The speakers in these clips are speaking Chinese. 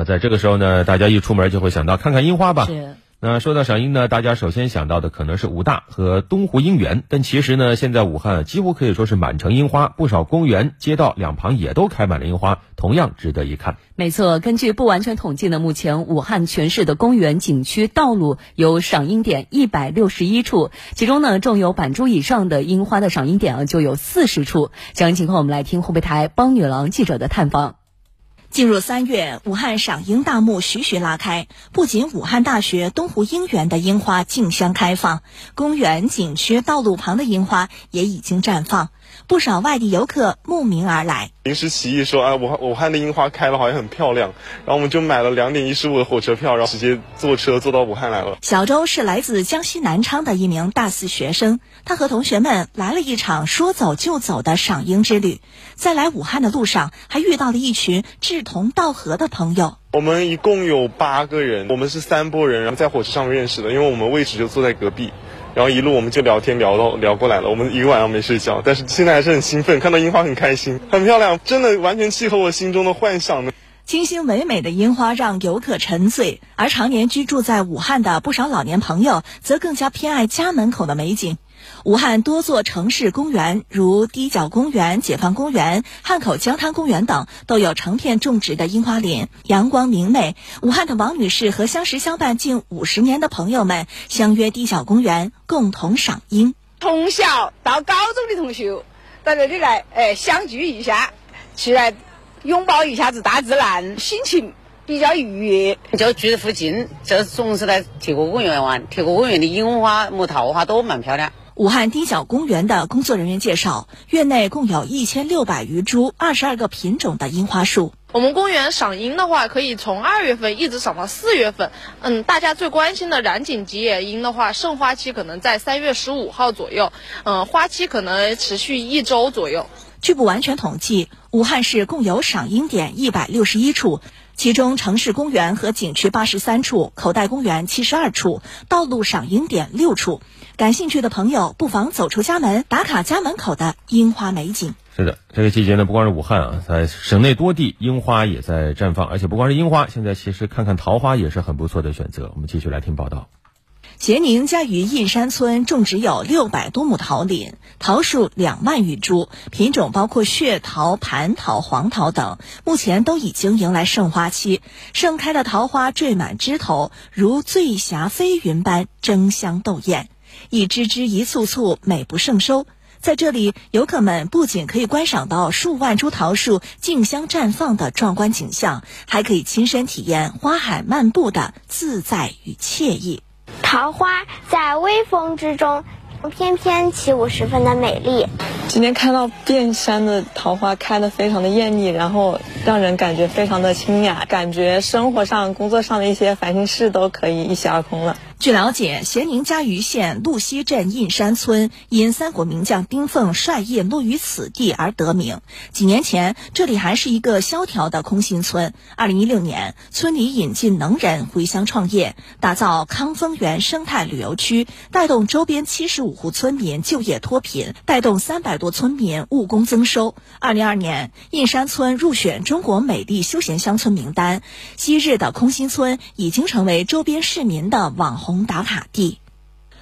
那在这个时候呢，大家一出门就会想到看看樱花吧。是。那说到赏樱呢，大家首先想到的可能是武大和东湖樱园，但其实呢，现在武汉几乎可以说是满城樱花，不少公园、街道两旁也都开满了樱花，同样值得一看。没错，根据不完全统计呢，目前武汉全市的公园、景区、道路有赏樱点一百六十一处，其中呢，种有板株以上的樱花的赏樱点啊就有四十处。详细情况，我们来听湖北台帮女郎记者的探访。进入三月，武汉赏樱大幕徐徐拉开。不仅武汉大学东湖樱园的樱花竞相开放，公园、景区、道路旁的樱花也已经绽放。不少外地游客慕名而来，临时起意说：“哎，武汉武汉的樱花开了，好像很漂亮。”然后我们就买了两点一十五的火车票，然后直接坐车坐到武汉来了。小周是来自江西南昌的一名大四学生，他和同学们来了一场说走就走的赏樱之旅。在来武汉的路上，还遇到了一群志同道合的朋友。我们一共有八个人，我们是三拨人，然后在火车上面认识的，因为我们位置就坐在隔壁。然后一路我们就聊天聊到聊过来了，我们一个晚上没睡觉，但是现在还是很兴奋，看到樱花很开心，很漂亮，真的完全契合我心中的幻想呢。清新唯美的樱花让游客沉醉，而常年居住在武汉的不少老年朋友则更加偏爱家门口的美景。武汉多座城市公园，如堤角公园、解放公园、汉口江滩公园等，都有成片种植的樱花林，阳光明媚。武汉的王女士和相识相伴近五十年的朋友们相约堤角公园，共同赏樱。从小到高中的同学到这里来，哎，相聚一下，起来拥抱一下子大自然，心情比较愉悦。就住附近，就总是来铁锅公园玩。铁锅公园的樱花、木桃花都蛮漂亮。武汉丁角公园的工作人员介绍，院内共有一千六百余株、二十二个品种的樱花树。我们公园赏樱的话，可以从二月份一直赏到四月份。嗯，大家最关心的染井吉野樱的话，盛花期可能在三月十五号左右，嗯，花期可能持续一周左右。据不完全统计，武汉市共有赏樱点一百六十一处。其中，城市公园和景区八十三处，口袋公园七十二处，道路赏樱点六处。感兴趣的朋友不妨走出家门，打卡家门口的樱花美景。是的，这个季节呢，不光是武汉啊，在省内多地樱花也在绽放，而且不光是樱花，现在其实看看桃花也是很不错的选择。我们继续来听报道。咸宁嘉鱼印山村种植有六百多亩桃林，桃树两万余株，品种包括血桃、蟠桃、黄桃等，目前都已经迎来盛花期。盛开的桃花缀满枝头，如醉霞飞云般争相斗艳，一枝枝、一簇簇，美不胜收。在这里，游客们不仅可以观赏到数万株桃树竞相绽放的壮观景象，还可以亲身体验花海漫步的自在与惬意。桃花在微风之中翩翩起舞，十分的美丽。今天看到遍山的桃花开得非常的艳丽，然后让人感觉非常的清雅，感觉生活上、工作上的一些烦心事都可以一洗而空了。据了解，咸宁嘉鱼县鹿溪镇印山村因三国名将丁奉帅印落于此地而得名。几年前，这里还是一个萧条的空心村。二零一六年，村里引进能人回乡创业，打造康丰园生态旅游区，带动周边七十五户村民就业脱贫，带动三百多村民务工增收。二零二年，印山村入选中国美丽休闲乡村名单。昔日的空心村已经成为周边市民的网红。红打卡地，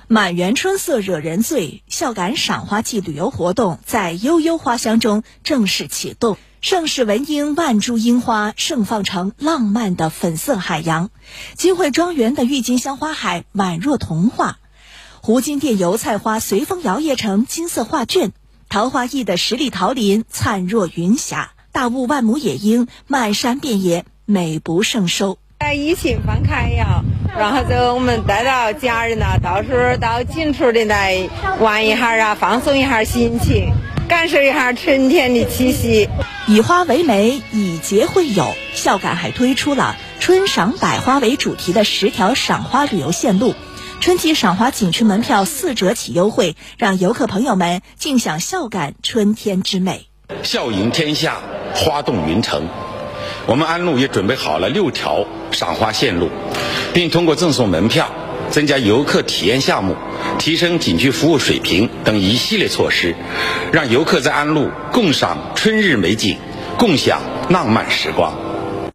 满园春色惹人醉。孝感赏花季旅游活动在悠悠花香中正式启动。盛世文樱万株樱花盛放成浪漫的粉色海洋，金汇庄园的郁金香花海宛若童话，湖金店油菜花随风摇曳成金色画卷，桃花溢的十里桃林灿若云霞，大雾万亩野樱漫山遍野美不胜收。疫情放开呀。然后就我们带到家人呐，到时候到近处的来玩一下啊，放松一下心情，感受一下春天的气息。以花为媒，以节会友。孝感还推出了春赏百花为主题的十条赏花旅游线路，春季赏花景区门票四折起优惠，让游客朋友们尽享孝感春天之美。笑迎天下，花动云城。我们安陆也准备好了六条赏花线路。并通过赠送门票、增加游客体验项目、提升景区服务水平等一系列措施，让游客在安陆共赏春日美景，共享浪漫时光。